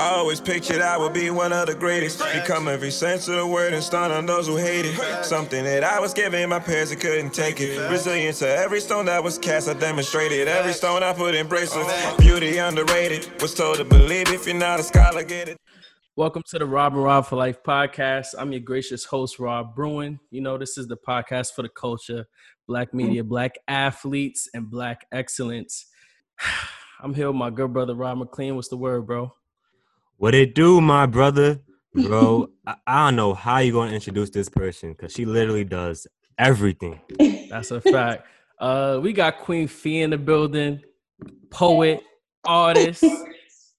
I always pictured I would be one of the greatest. Become every sense of the word and stun on those who hate it. Something that I was given my parents couldn't take it. Resilience to every stone that was cast, I demonstrated. Every stone I put in bracelets. Beauty underrated. Was told to believe if you're not a scholar, get it. Welcome to the Rob and Rob for Life podcast. I'm your gracious host, Rob Bruin. You know, this is the podcast for the culture, black media, black athletes, and black excellence. I'm here with my good brother, Rob McLean. What's the word, bro? What it do, my brother? Bro, I, I don't know how you're gonna introduce this person because she literally does everything. That's a fact. Uh, we got Queen Fee in the building, poet, artist,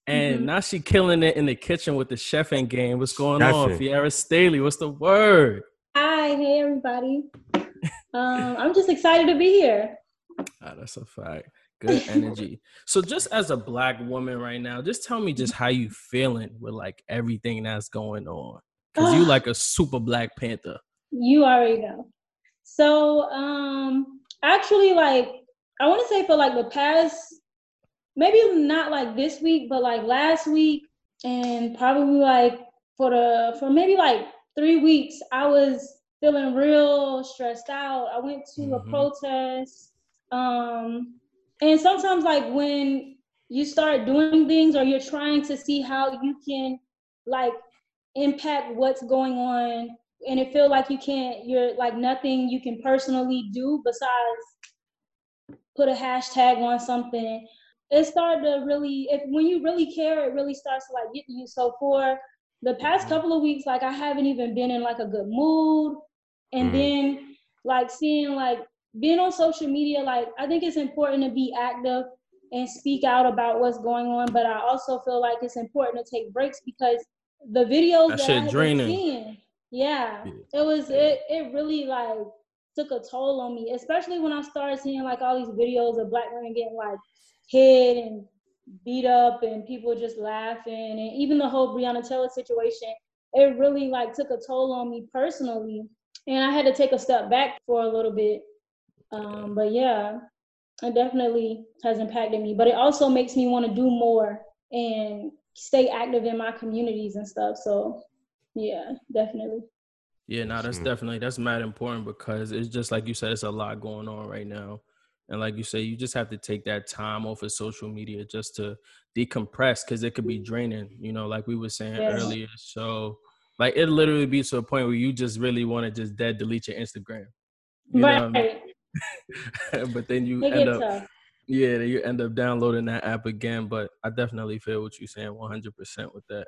and Mm-hmm. now she killing it in the kitchen with the chefing game. What's going on, Chefing. Fiera Staley? What's the word? Hi, hey everybody. Um, I'm just excited to be here. Ah, that's a fact. Good energy. so, just as a black woman right now, just tell me just how you feeling with like everything that's going on. Cause you like a super Black Panther. You already know. So, um, actually, like I want to say for like the past, maybe not like this week, but like last week, and probably like for the for maybe like three weeks, I was feeling real stressed out. I went to Mhm. a protest, um, and sometimes like when you start doing things or you're trying to see how you can like impact what's going on and it feel like you can't you're like nothing you can personally do besides put a hashtag on something it started to really if when you really care it really starts to like get to you so for the past couple of weeks like i haven't even been in like a good mood and Mhm. then like seeing like being on social media like i think it's important to be active and speak out about what's going on but i also feel like it's important to take breaks because the videos That that, shit I have draining. been seeing, yeah, Yeah. it was it it really like took a toll on me, especially when I started seeing like all these videos of black women getting like hit and beat up and people just laughing and even the whole Breonna Taylor situation, it really like took a toll on me personally. And I had to take a step back for a little bit. Um, but yeah, it definitely has impacted me. But it also makes me want to do more and stay active in my communities and stuff. So yeah, definitely. Yeah, no, that's Mm. definitely that's mad important because it's just like you said, it's a lot going on right now. And like you say, you just have to take that time off of social media just to decompress because it could be draining, you know, like we were saying Yeah. earlier. So like it literally be to a point where you just really want to just dead delete your Instagram. You know what I mean? Right. but then you It end up tough. yeah, then you end up downloading that app again. But I definitely feel what you're saying 100 percent with that.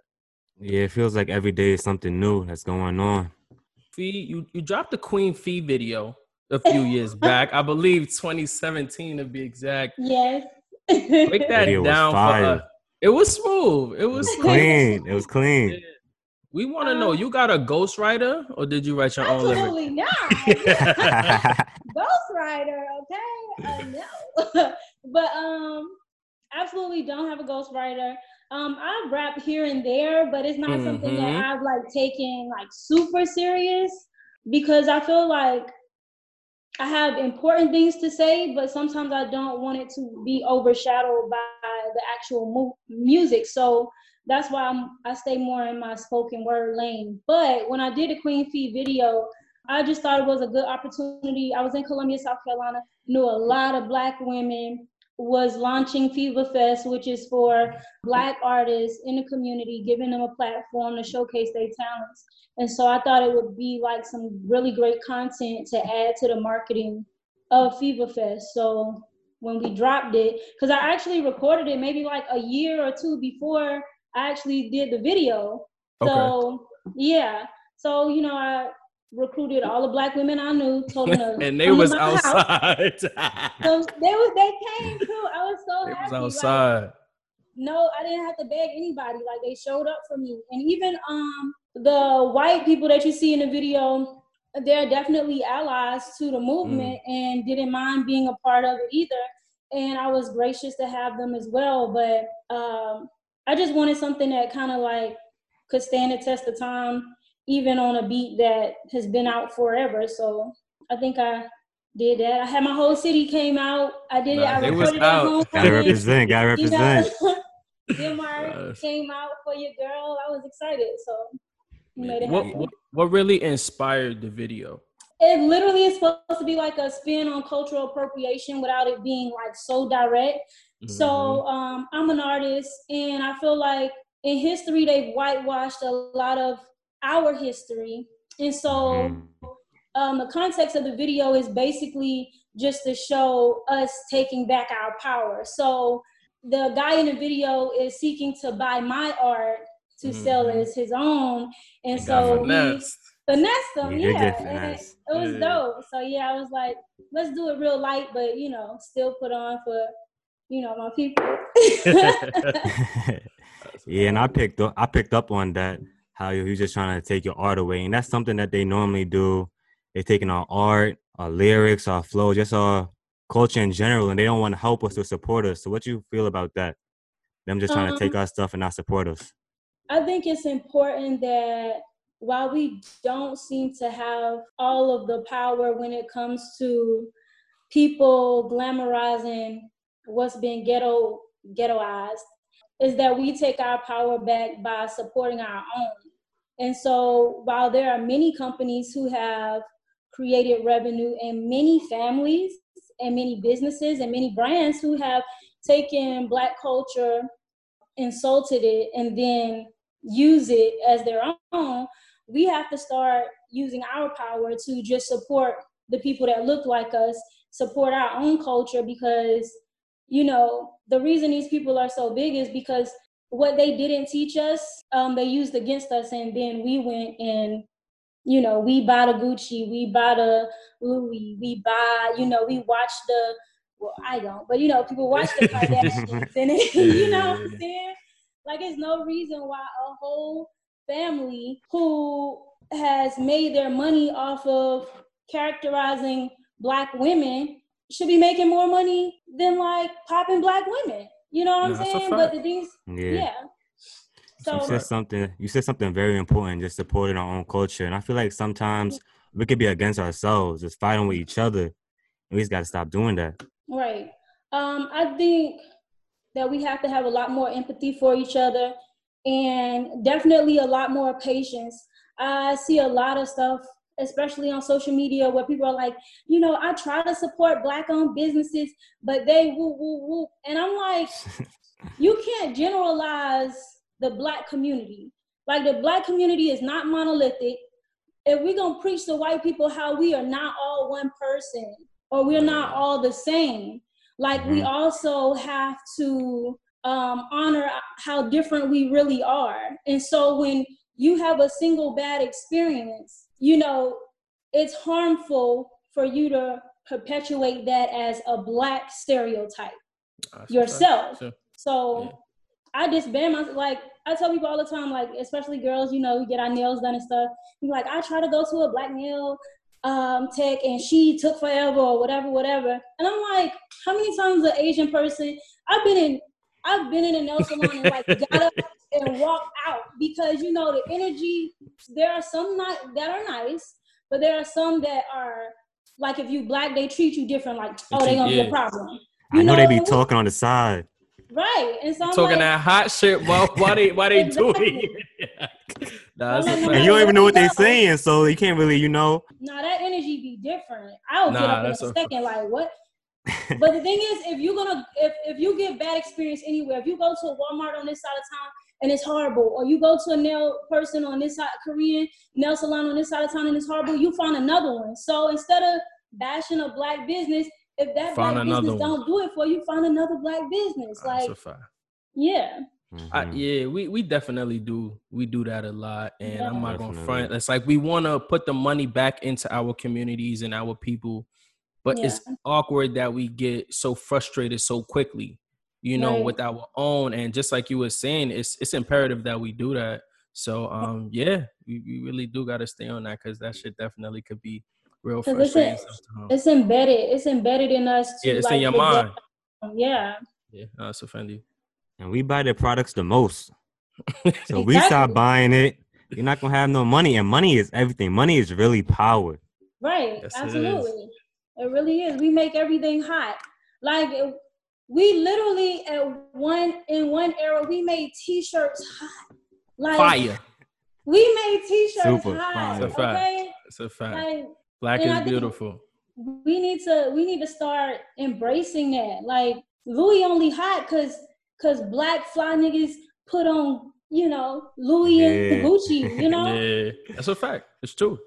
Yeah, it feels like every day is something new that's going on. Fee, you, you dropped the Queen Fee video a few years back. I believe 2017 to be exact. Yes. Break that Video was down for us. It was smooth. It It was was smooth. clean. It was clean. Yeah. We want to know, uh, you got a ghostwriter or did you write your own lyrics? Absolutely not. Ghostwriter, okay? Uh, no. but um absolutely don't have a ghostwriter. Um I rap here and there, but it's not something that Mhm. I've like taken like super serious because I feel like I have important things to say, but sometimes I don't want it to be overshadowed by the actual mu- music. So that's why I'm, I stay more in my spoken word lane. But when I did the Queen Fee video, I just thought it was a good opportunity. I was in Columbia, South Carolina, knew a lot of Black women, was launching Fever Fest, which is for Black artists in the community, giving them a platform to showcase their talents. And so I thought it would be like some really great content to add to the marketing of Fever Fest. So when we dropped it, because I actually recorded it maybe like a year or two before I actually did the video. Okay. So yeah. So, you know, I recruited all the black women I knew, told them to and they was outside. So they was they came too. I was so they was happy. like, outside. no, I didn't have to beg anybody. Like they showed up for me. And even um the white people that you see in the video, they're definitely allies to the movement and didn't mind being a part of it either. And I was gracious to have them as well. But um I just wanted something that kind of like could stand the test of time, even on a beat that has been out forever. So I think I did that. I had my whole city came out. I did it. Nah, I they was recorded at out. home. Gotta represent. Gotta represent. Demar Yes. came out for your girl. I was excited, so we made it What, what what really inspired the video? It literally is supposed to be like a spin on cultural appropriation without it being like so direct. Mm-hmm. So um, I'm an artist, and I feel like in history they've whitewashed a lot of our history, and so Mhm. um, the context of the video is basically just to show us taking back our power. So the guy in the video is seeking to buy my art to sell Mhm. as his own, and It got so we finessed. finessed them. Yeah, get it, it was Yeah. dope. So yeah, I was like, let's do it real light, but you know, still put on for you know my people. yeah, and I picked up I picked up on that how you just trying to take your art away, and that's something that they normally do. They're taking our art, our lyrics, our flow, just our culture in general, and they don't want to help us or support us. So, what you feel about that? Them just trying to take Um, our stuff and not support us. I think it's important that while we don't seem to have all of the power when it comes to people glamorizing what's been ghetto ghettoized, is that we take our power back by supporting our own. And so while there are many companies who have created revenue and many families and many businesses and many brands who have taken black culture insulted it and then use it as their own, we have to start using our power to just support the people that look like us, support our own culture because, you know, the reason these people are so big is because what they didn't teach us, um, they used against us, and then we went and, you know, we bought a Gucci, we bought a Louis, we buy, you know, we watch the well, I don't, but you know, people watch the Kardashians and it, you know what I'm saying? Like there's no reason why a whole family who has made their money off of characterizing black women should be making more money than like popping black women. You know what No, I'm saying? But fact. the things, Yeah. yeah. So you said something. You said something very important. Just supporting our own culture, and I feel like sometimes we could be against ourselves, just fighting with each other. And we just got to stop doing that. Right. Um, I think that we have to have a lot more empathy for each other and definitely a lot more patience. I see a lot of stuff, especially on social media, where people are like, you know, I try to support black owned businesses, but they woo woo woo. And I'm like, you can't generalize the black community. Like the black community is not monolithic. If we're gonna preach to white people how we are not all one person or we're not all the same, like we Mhm. also have to um, honor how different we really are. And so when you have a single bad experience, you know, it's harmful for you to perpetuate that as a black stereotype yourself. Sure. So Yeah. I disband my like I tell people all the time, like especially girls, you know, we get our nails done and stuff. I'm like, I try to go to a black nail um tech and she took forever or whatever, whatever. And I'm like, how many times an Asian person I've been in I've been in a nail salon and like got up and walk out because you know the energy there are some not that are nice, but there are some that are like if you black, they treat you different, like, oh, they gonna be a problem. I You know, they be we- talking on the side. Right. And so I'm Talking like, that hot shit. Well, why they why they doing Exactly. it? nah, that's like, fact. And you don't even know what they're saying, so you can't really, you know. nah, that energy be different. I'll get Nah, up in a that's a- second, like what? but the thing is, if you're gonna if, if you get bad experience anywhere, if you go to a Walmart on this side of town and it's horrible, or you go to a nail person on this side, Korean nail salon on this side of town and it's horrible, you find another one. So instead of bashing a black business, if that Find black business one. don't do it for you, find another black business. That's Like, a fact. yeah. I, Mhm. yeah, we, we definitely do. We do that a lot, and I'm not gonna Definitely. front. It's like we want to put the money back into our communities and our people, but it's awkward that we get so frustrated so quickly. You know, Right. with our own, and just like you were saying, it's it's imperative that we do that. So, um, yeah, we, we really do got to stay on that because that shit definitely could be real 'Cause it's a- It's embedded. It's embedded in us. To, yeah, it's in your forget- mind. Yeah. Yeah, no, it's offending. And we buy their products the most. So we Exactly. stop buying it. You're not gonna have no money, and money is everything. Money is really power. Right. Yes. Absolutely. It, really is. We make everything hot. Like it, we literally at one in one era we made t-shirts hot. Like Fire. we made t-shirts Super hot. It's a fact. Okay. It's a fact. Like Black is beautiful. we need to we need to start embracing that. Like Louis only hot cause cause black fly niggas put on, you know, Louis Yeah. and Gucci, you know? Yeah, that's a fact. It's true.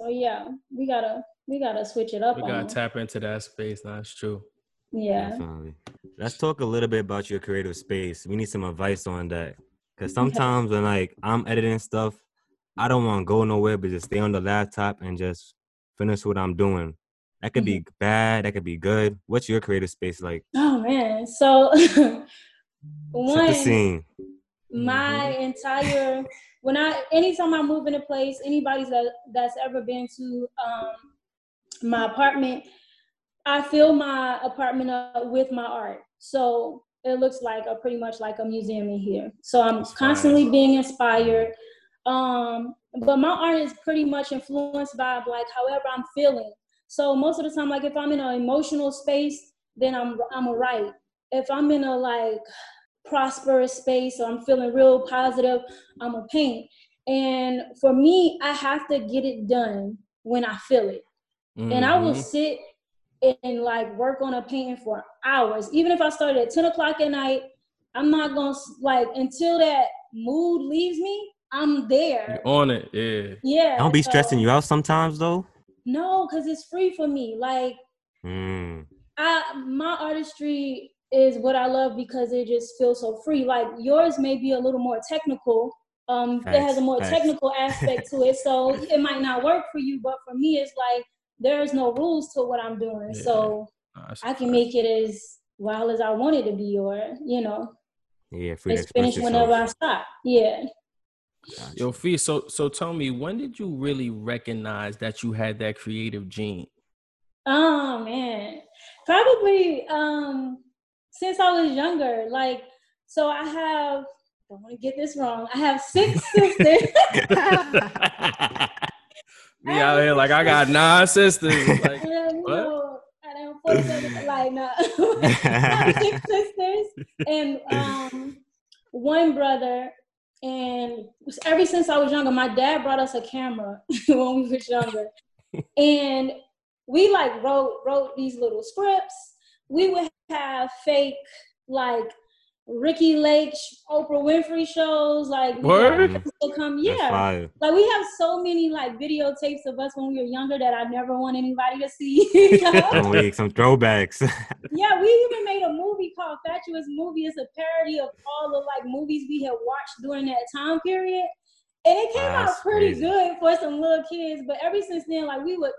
So yeah, we gotta we gotta switch it up We gotta them. tap into that space. That's it's true. Yeah. Definitely. Let's talk a little bit about your creative space. We need some advice on that. Cause sometimes when like I'm editing stuff, I don't want to go nowhere but just stay on the laptop and just finish what I'm doing. That could be bad, that could be good. What's your creative space like? Oh man. So one my entire when I anytime I move in a place, anybody's that that's ever been to um my apartment, I fill my apartment up with my art. So it looks like a pretty much like a museum in here. So I'm That's constantly being inspired. Um, but my art is pretty much influenced by like however I'm feeling. So most of the time, like if I'm in an emotional space, then I'm I'm a write. If I'm in a like prosperous space or I'm feeling real positive, I'm a paint. And for me, I have to get it done when I feel it and I will Mhm. sit and like work on a painting for hours. Even if I started at 10 o'clock at night, I'm not gonna s- like until that mood leaves me, I'm there. You on it, yeah. Yeah. Don't be so- stressing you out sometimes though. No, because it's free for me. Like Mm. I my artistry is what I love because it just feels so free. Like yours may be a little more technical. Um, it has a more facts. technical aspect to it, so it might not work for you. But for me, it's like there's no rules to what I'm doing, Yeah. so Nah, that's I a can fact. make it as wild as I want it to be, or you know, Yeah, free to it's finished whenever I stop. Yeah. Gotcha. Yo, Fee, so so tell me, when did you really recognize that you had that creative gene? Oh man, probably um since I was younger. Like, so I have. Don't want to get this wrong. I have six sisters. Me out here like I got nine sisters. Like, Yeah, you What? know, I don't force it, like no. I have six sisters and um one brother. And ever since I was younger, my dad brought us a camera when we was younger, and we like wrote wrote these little scripts. We would have fake like Ricki Lake, Oprah Winfrey shows. Like we Word? come, yeah. Like we have so many like videotapes of us when we were younger that I never want anybody to see. you know? Some some throwbacks. yeah, we even made a movie called Fatuous Movie. It's a parody of all the like movies we had watched during that time period. And it came That's out pretty crazy. good for some little kids. But ever since then, like we would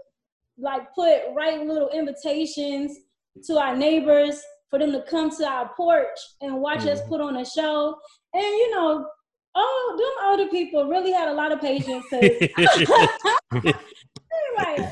like put write little invitations to our neighbors for them to come to our porch and watch us Mhm. put on a show. And you know, oh, them older people really had a lot of patience. like,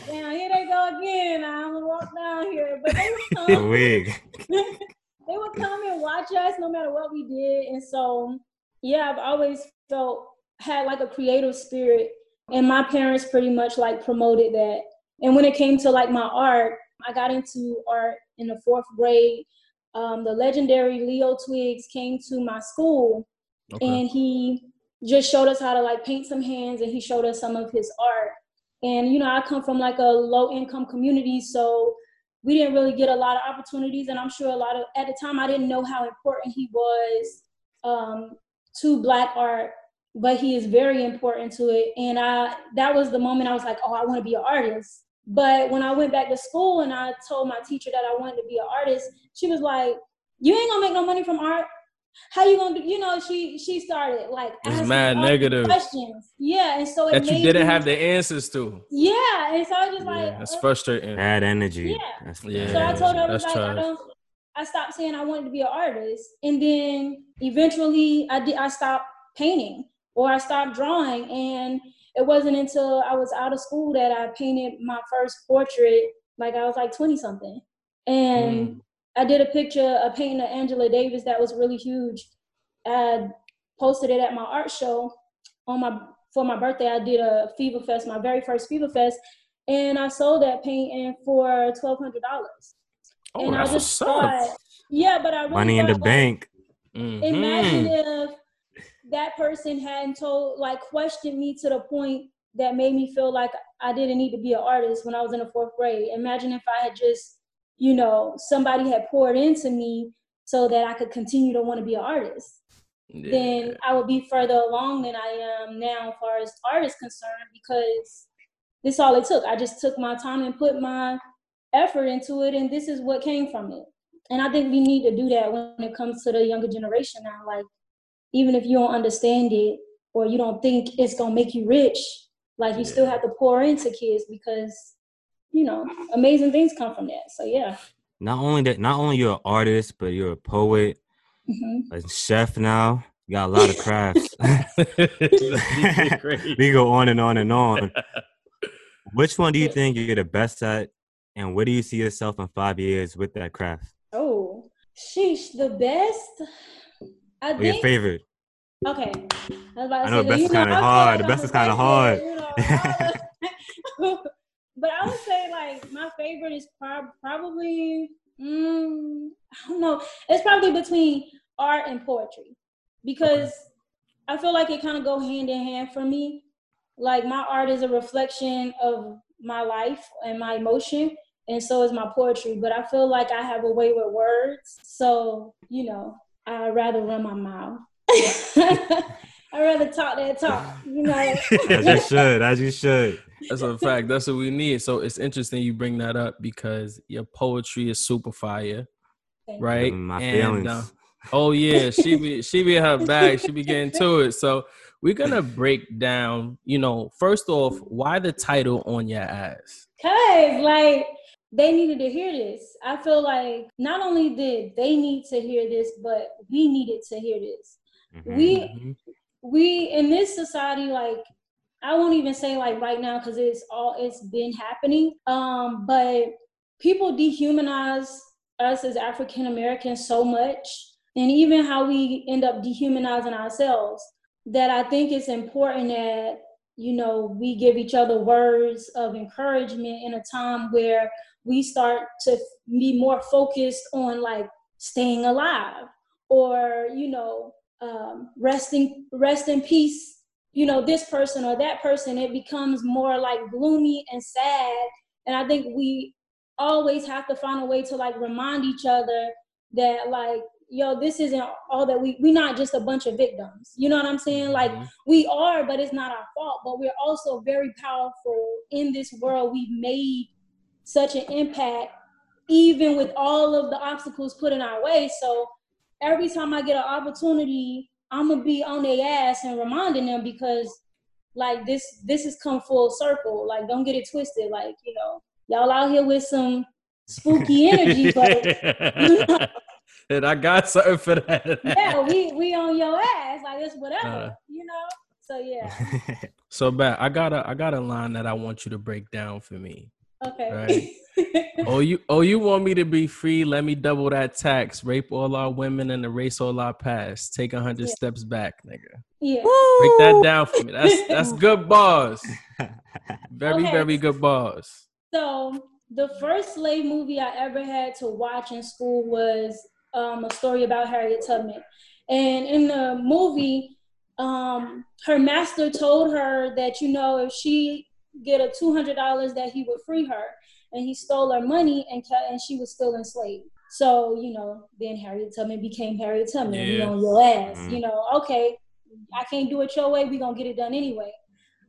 damn, here they go again. I'm gonna walk down here. But they would come, wig. they would come and watch us no matter what we did. And so, yeah, I've always felt had like a creative spirit. And my parents pretty much like promoted that. And when it came to like my art, I got into art in the fourth grade. Um, the legendary Leo Twiggs came to my school okay. and he just showed us how to like paint some hands and he showed us some of his art. And you know i come from like a low income community so we didn't really get a lot of opportunities. And i'm sure a lot of at the time i didn't know how important he was um, to black art but he is very important to it. And i that was the moment i was like oh i want to be an artist but when i went back to school and i told my teacher that i wanted to be an artist she was like you ain't gonna make no money from art how you gonna do you know she she started like It's asking mad all these negative. questions yeah and so it that you didn't me- have the answers to. yeah and so i was just like Yeah, it's uh, frustrating. Bad energy. Yeah. That's Yeah. so I told her I was that's like, I don't. I stopped saying I wanted to be an artist, and then eventually I did. I stopped painting or I stopped drawing, and it wasn't until I was out of school that I painted my first portrait. Like I was like twenty something, and Mm. I did a picture, a painting of Angela Davis that was really huge. I posted it at my art show on my for my birthday. I did a Fever Fest, my very first Fever Fest, and I sold that painting for twelve hundred dollars. Oh, and I just what's up. Yeah, but I really Money in the like, bank. Imagine Mhm. if that person hadn't told, like, questioned me to the point that made me feel like I didn't need to be an artist when I was in the fourth grade. Imagine if I had just, you know, somebody had poured into me so that I could continue to want to be an artist. Yeah. Then I would be further along than I am now, as far as art is concerned, because this is all it took. I just took my time and put my effort into it, and this is what came from it. And I think we need to do that when it comes to the younger generation now. Like, even if you don't understand it or you don't think it's gonna make you rich, like you still have to pour into kids because you know amazing things come from that. So yeah. Not only that, not only you're an artist, but you're a poet, hmm a chef now. You got a lot of crafts. We go on and on and on. Which one do you think you're the best at, and where do you see yourself in five years with that craft? Oh, sheesh, the best. I Or your favorite? Okay. I, was about to I know say the best is kinda hard. The best is hard. you know, I- but I would say like my favorite is prob- probably mm, I don't know. It's probably between art and poetry because I feel like it kind of go hand in hand for me. Like my art is a reflection of my life and my emotion, and so is my poetry. But I feel like I have a way with words, so you know I'd rather run my mouth. I'd rather talk that talk, you know. As you should, as you should. That's a fact. That's what we need. So it's interesting you bring that up because your poetry is super fire, Thank right? My And, feelings. uh, oh yeah, she be she be in her bag. She be getting to it. So we're gonna break down. You know, first off, why the title on your ass? Cause like they needed to hear this. I feel like not only did they need to hear this, but we needed to hear this. Mhm. We Mhm. we in this society like i won't even say like right now because it's all it's been happening um but people dehumanize us as african americans so much and even how we end up dehumanizing ourselves that i think it's important that you know we give each other words of encouragement in a time where we start to be more focused on like staying alive or you know um, resting rest in peace you know this person or that person it becomes more like gloomy and sad. And i think we always have to find a way to like remind each other that like yo this isn't all that we we're not just a bunch of victims. You know what i'm saying? Like Mhm. we are but it's not our fault. But we're also very powerful in this world. We've made such an impact even with all of the obstacles put in our way so every time I get an opportunity, I'm gonna be on their ass and reminding them because like this this has come full circle. Like don't get it twisted. Like, you know, y'all out here with some spooky energy, but you know, and I got something for that. yeah, we we on your ass. Like it's whatever, Uh. you know? So yeah. So bad. I got a I got a line that I want you to break down for me. Okay. Oh, you oh you want me to be free? Let me double that tax. Rape all our women and erase all our past. Take a hundred Yeah. steps back, nigga. yeah. Break that down for me. That's that's good bars. Very Okay. very good bars. So the first slave movie I ever had to watch in school was um, a story about Harriet Tubman, and in the movie, um, her master told her that you know if she get a two hundred dollars that he would free her, and he stole her money and and she was still enslaved. So you know then Harriet Tubman became Harriet Tubman. Yeah. on your ass. Mhm. You know okay, I can't do it your way. We gonna get it done anyway.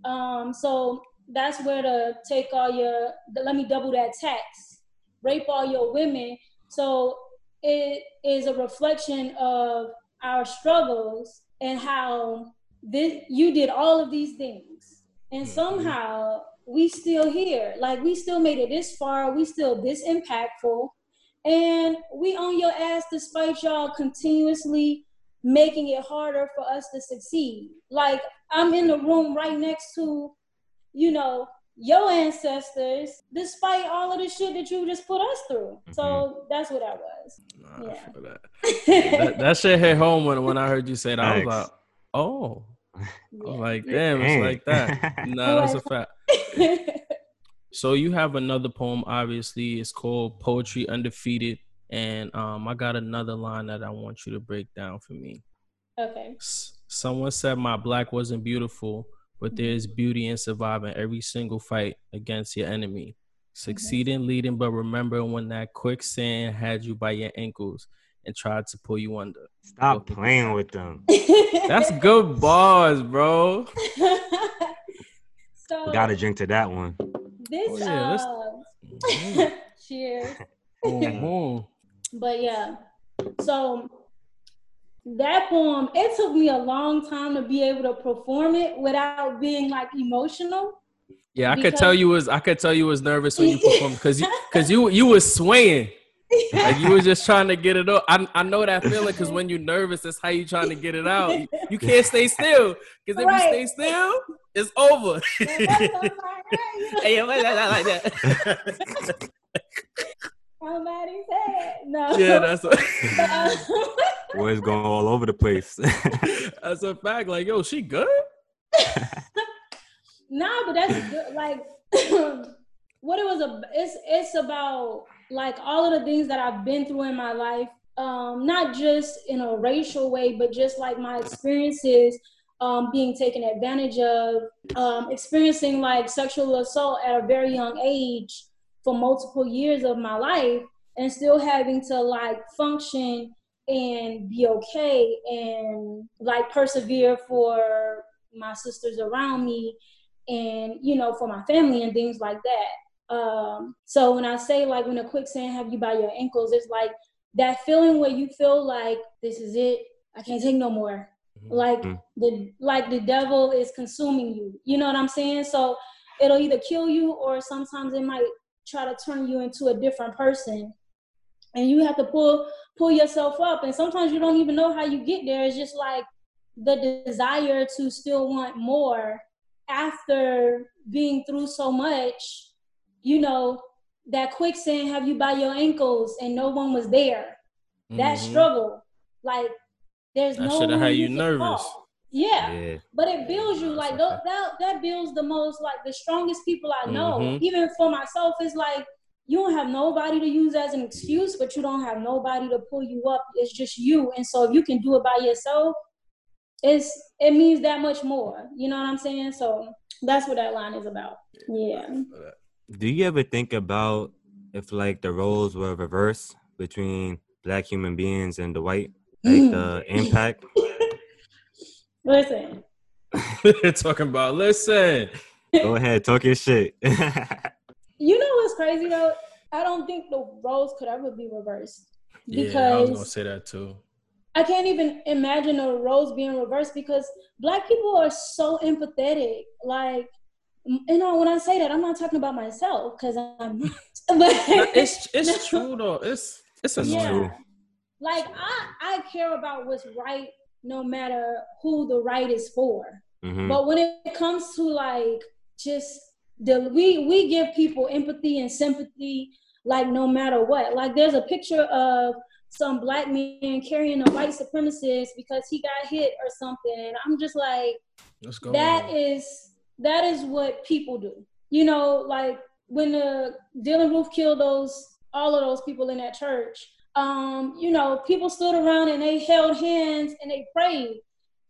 Um, so that's where to take all your the, let me double that tax rape all your women so it is a reflection of our struggles and how this you did all of these things and Mhm. somehow we still here like we still made it this far we still this impactful and we on your ass despite y'all continuously making it harder for us to succeed like i'm in the room right next to you know, your ancestors, despite all of the shit that you just put us through. So that's what i was. Nah, Yeah. feel that. that. That shit hit home when, when I heard you say that. I was like, oh. I Yeah. like, damn, Dang. it's like that. Nah, that's a fact. So you have another poem, obviously. It's called Poetry Undefeated. And um, I got another line that I want you to break down for me. Okay. S- someone said my black wasn't beautiful, but there's beauty in surviving every single fight against your enemy. Succeeding, leading, but remember when that quicksand had you by your ankles and tried to pull you under. Stop playing with them. That's good bars, bro. so Got to drink to that one. this Oh, yeah, let's- uh, cheers. Mhm. But yeah, so that poem, it took me a long time to be able to perform it without being like emotional. Yeah, I could tell you was I could tell you was nervous when you performed because you because you you was swaying like you were just trying to get it up. I I know that feeling because when you're nervous, that's how you're trying to get it out. You, you can't stay still because if Right. you stay still, it's over. That's what I'm hey, yo, like that, like that. Somebody said no. yeah, that's a, But, uh, Boys going all over the place. that's a fact. Like, yo, she good. nah, but that's good. Like what it was a it's it's about like all of the things that I've been through in my life. Um, not just in a racial way, but just like my experiences um, being taken advantage of, um, experiencing like sexual assault at a very young age for multiple years of my life, and still having to like function and be okay and like persevere for my sisters around me and you know for my family and things like that um so when i say like when a quicksand have you by your ankles it's like that feeling where you feel like this is it. I can't take no more. Like Mhm. the like the devil is consuming you. You know what i'm saying? So it'll either kill you or sometimes it might try to turn you into a different person. And you have to pull pull yourself up. And sometimes you don't even know how you get there. It's just like the desire to still want more after being through so much you know that quicksand have you by your ankles and no one was there. That Mhm. struggle like there's That no shoulda one had you you nervous. yeah yeah. but it builds you like tho- that that builds the most like the strongest people i know. Mhm. even for myself it's like you don't have nobody to use as an excuse but you don't have nobody to pull you up. It's just you and so if you can do it by yourself it's it means that much more. You know what i'm saying? So that's what that line is about. Yeah Do you ever think about if like the roles were reversed between black human beings and the white, like the mm. impact? listen They're Talking about listen. Go ahead, talk your shit. you know what's crazy though i don't think the roles could ever be reversed because Yeah, I was gonna say that too. I can't even imagine the roles being reversed because black people are so empathetic. Like, m- you know, when I say that, I'm not talking about myself because I'm But it's it's true though. It's it's That's annoying. yeah, true. like I I care about what's right, no matter who the right is for. Mhm. But when it comes to like just the we we give people empathy and sympathy like no matter what. Like there's a picture of some black man carrying a white supremacist because he got hit or something. And I'm just like, Let's go. that is that is what people do. You know, like when the Dylann Roof killed those all of those people in that church, um, you know, people stood around and they held hands and they prayed.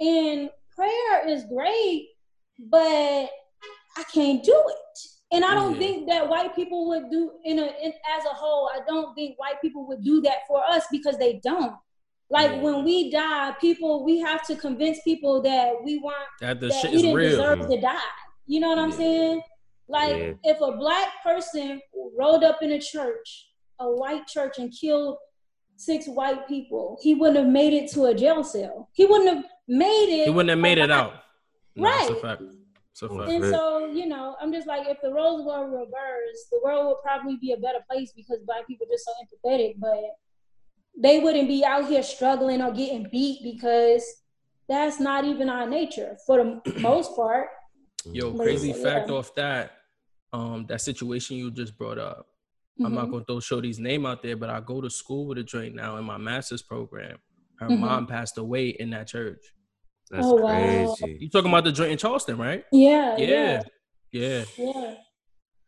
And prayer is great, but I can't do it. And I don't think that white people would do in a in, as a whole. I don't think white people would do that for us because they don't. Like Yeah. when we die, people we have to convince people that we weren't that the that shit we is didn't real. deserve mm. to die. You know what I'm saying? Like Yeah. if a black person rolled up in a church, a white church, and killed six white people, he wouldn't have made it to a jail cell. He wouldn't have made it. He wouldn't have made it out. No, It's a Right. fact. It's a fact. And Right. so, you know, I'm just like, if the roles were reversed, the world would probably be a better place because black people are just so empathetic, but they wouldn't be out here struggling or getting beat because that's not even our nature for the most part. Yo, But crazy yeah. fact off that, um, that situation you just brought up. I'm not Mhm. gonna throw Shorty's name out there, but I go to school with a joint now in my master's program. Her Mhm. mom passed away in that church. That's Oh, wow. crazy. You talking about the joint in Charleston, right? Yeah, Yeah. yeah, Yeah. yeah.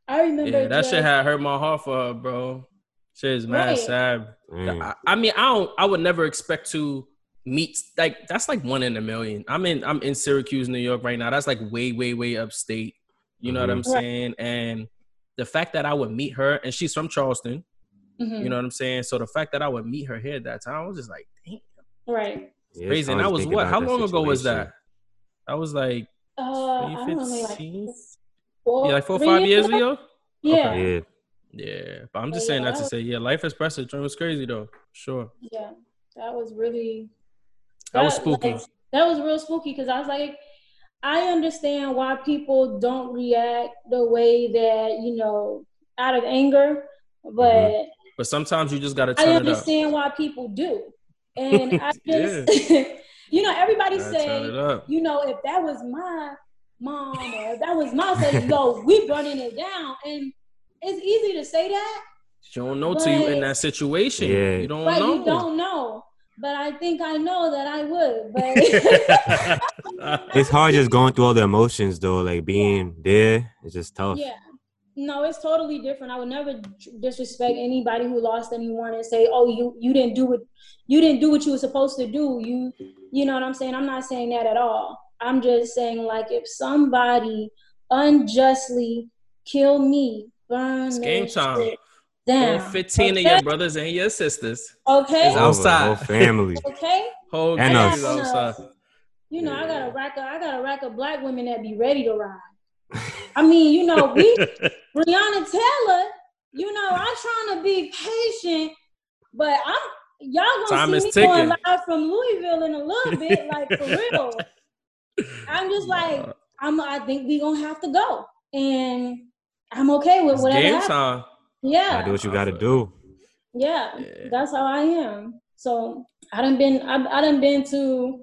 I remember. Yeah, that shit had hurt my heart for her, bro. Shit is mad Right. sad. Mm. I, I mean, I don't. I would never expect to meet like that's like one in a million. I'm in. I'm in Syracuse, New York right now. That's like way, way, way upstate. You know what I'm Mhm. Saying? And the fact that I would meet her, and she's from Charleston. Mhm. You know what I'm saying? So the fact that I would meet her here at that time, I was just like, damn, right. Yeah, it's crazy. And hard that was what? How that long ago was situation. that? I was like, Uh, I don't know, like four, yeah, like four, three five years ago. Yeah, Yeah. Yeah, but I'm just Yeah, saying that that to was- say, yeah, life is precious. It was crazy though. Sure, yeah, that was really that was spooky. like, that was real spooky because I was like, I understand why people don't react the way that you know out of anger, but mm-hmm. But sometimes you just gotta I turn it up. understand why people do, and I just, you know, everybody Gotta turn it say, you know, if that was my mom or if that was my son, yo, we burning it down, and it's easy to say that, You don't know till you in that situation. Yeah. You don't but know. you don't know. But I think I know that I would, but. It's hard just going through all the emotions though, like being there. It's just tough. Yeah. No, it's totally different. I would never disrespect anybody who lost anyone and say, "Oh, you you didn't do what you didn't do what you were supposed to do." You you know what I'm saying? I'm not saying that at all. I'm just saying like if somebody unjustly kill me, burn It's game time. shit All down. 15 of your brothers and your sisters. Okay. It's Over, outside. Whole family. Okay. Whole And us. outside. You know, I got a rack of I got a rack of black women that be ready to ride. I mean, you know, we Breonna Taylor, you know, I'm trying to be patient, but I'm y'all gonna Time see me ticking. going live from Louisville in a little bit, like for real. I'm just like, I'm I think we gonna have to go. And I'm okay with It's whatever game happens. time. Gotta Yeah, do what you gotta do. yeah, Yeah. that's how I am. So I done been I, I done been to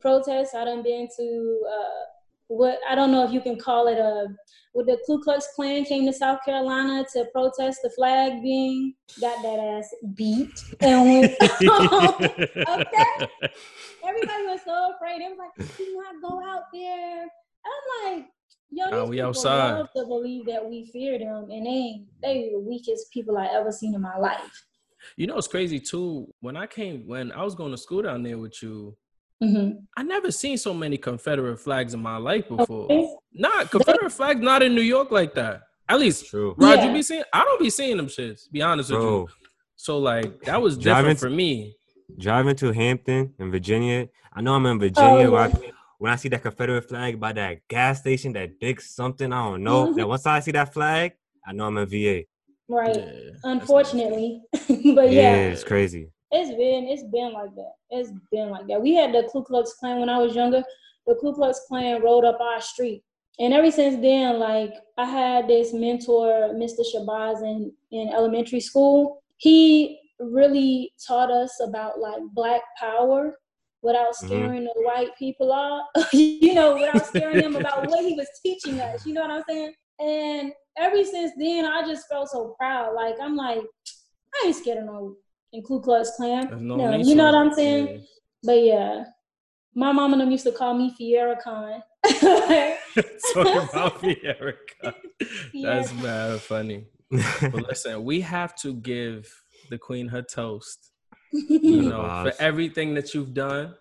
protests. I done been to uh, what I don't know if you can call it a. With the Ku Klux Klan came to South Carolina to protest the flag being got that ass beat, and when everybody was so afraid, they was like, "Do not go out there." I'm like, "Yo, Nah, these we people outside. love to believe that we fear them, and they ain't they the weakest people I ever seen in my life." You know, it's crazy too. When I came, when I was going to school down there with you, hmm I never seen so many Confederate flags in my life before. Okay. Nah, Confederate flags not in New York like that. At least, True. Rod, Yeah. you be seeing? I don't be seeing them shits. Be honest with you. So like that was Driving different for me. driving to Hampton in Virginia. I know I'm in Virginia. Oh, where I- yeah. When I see that Confederate flag by that gas station, that big something, I don't know. Mhm. That once I see that flag, I know I'm in VA. Right. Yeah, Unfortunately, but Yeah, yeah, it's crazy. it's been it's been like that. It's been like that. We had the Ku Klux Klan when I was younger. The Ku Klux Klan rode up our street, and ever since then, like I had this mentor, Mr. Shabazz, in in elementary school. He really taught us about like Black Power without Mhm. scaring the white people off. you know, without scaring them about what he was teaching us. You know what I'm saying? And ever since then, I just felt so proud. Like I'm like, I ain't scared of no in Ku Klux Klan. No No, you know what I'm saying? Yeah. But yeah, my mom and them used to call me Fiera Khan. Talking about me, Erica. That's Yeah. mad funny. But listen, we have to give the queen her toast. You know, for everything that you've done,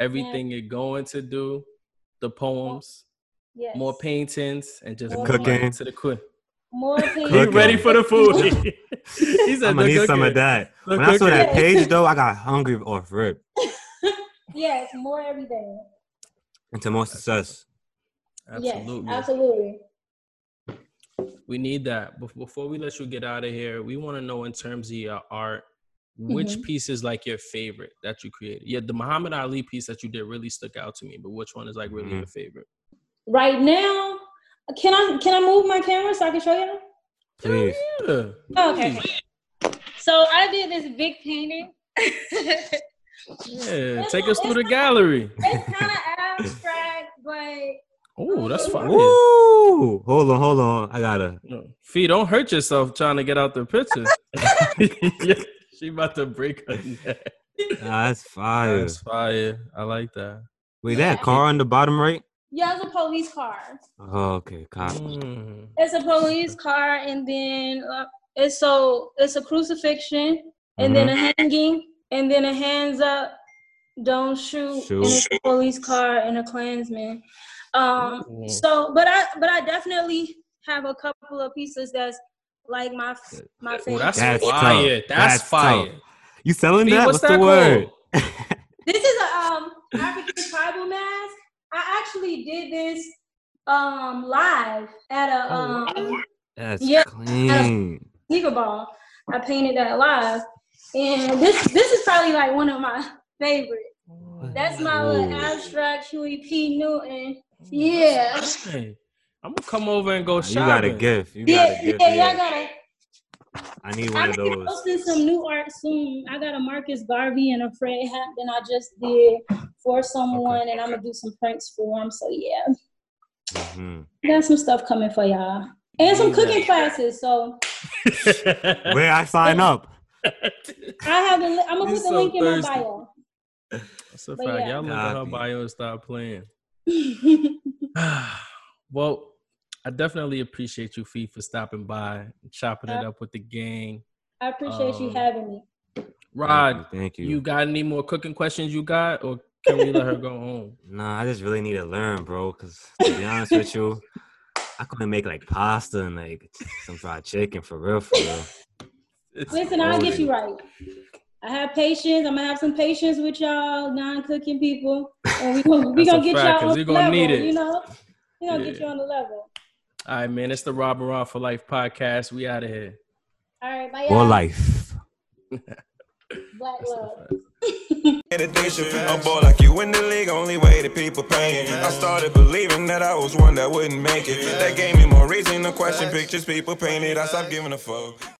everything you're going to do, the poems, yes. more paintings, and just More more Cooking. to the queen. More He paintings. Cooking. ready for the food. he said I'm gonna need some of that. The When I saw that page though, I got hungry off rip. yes, more everything. Into more success. Absolutely. Yes, absolutely. We need that. Bef- Before we let you get out of here, we want to know in terms of your art, which Mhm. piece is like your favorite that you created? Yeah, the Muhammad Ali piece that you did really stuck out to me, but which one is like really Mhm. your favorite? Right now, can I can I move my camera so I can show you? Please. Yeah. Okay. So I did this big painting. Yeah. Take us through it's the not- gallery. it's kind of abstract, but Oh, that's fine. Woo! Hold on, hold on. I gotta. Fee, don't hurt yourself trying to get out the picture. yeah, she about to break her neck. Nah, that's fire. That's fire. I like that. Wait, that car on the bottom right? yeah, it's a police car. Oh, okay. Cop. Mm. It's a police car, and then uh, it's so it's a crucifixion and then a Mm-hmm. hanging and then a hands up, don't shoot, Shoot. and it's a police car and a Klansman. Um, Mhm. so but I but I definitely have a couple of pieces that's like my my Oh, favorite. that's, That's fire. tough. That's, That's fire. tough. You selling B, that? what's What's, the that word? This is a um African tribal mask. I actually did this um live at a Oh, um That's Yeah. clean. sneaker ball. I painted that live, and this this is probably like one of my favorite. That's my little abstract Huey P. Newton. Yeah, Hey, I'm gonna come over and go You shopping. got a gift. You got a gift. yeah, yeah. yeah. I gotta. I need one I'm of gonna be those. posting some new art soon. I got a Marcus Garvey and a Fred Hampton I just did for someone, and I'm gonna do some pranks for them. So yeah, Mhm. got some stuff coming for y'all, and some cooking classes. So Where I sign up? I have the. li- I'm gonna He's put the so link in my bio. That's a But fact. yeah. Y'all look at her bio and start playing. well, I definitely appreciate you, Fee, for stopping by, and chopping it up with the gang. I appreciate you Um, having me. Rod, Thank you. Thank you. you got any more cooking questions you got, or can we let her go home? Nah, I just really need to learn, bro. Cause to be honest with you, I couldn't make like pasta and like some fried chicken for real, for real. Listen, I'll get you right. I have patience. I'm gonna have some patience with y'all non-cooking people, and we gonna we gonna get fact, y'all 'cause on we the gonna level. need it. You know, we gonna get you on the level. All right, man. It's the Rob and Rob for Life podcast. We out of here. All right, bye More y'all. life. Black love. Addiction. A boy like you in the league, only way that people paying. I started believing that I was one that wouldn't make it. That gave me more reason to question pictures people painted. I stopped giving a fuck.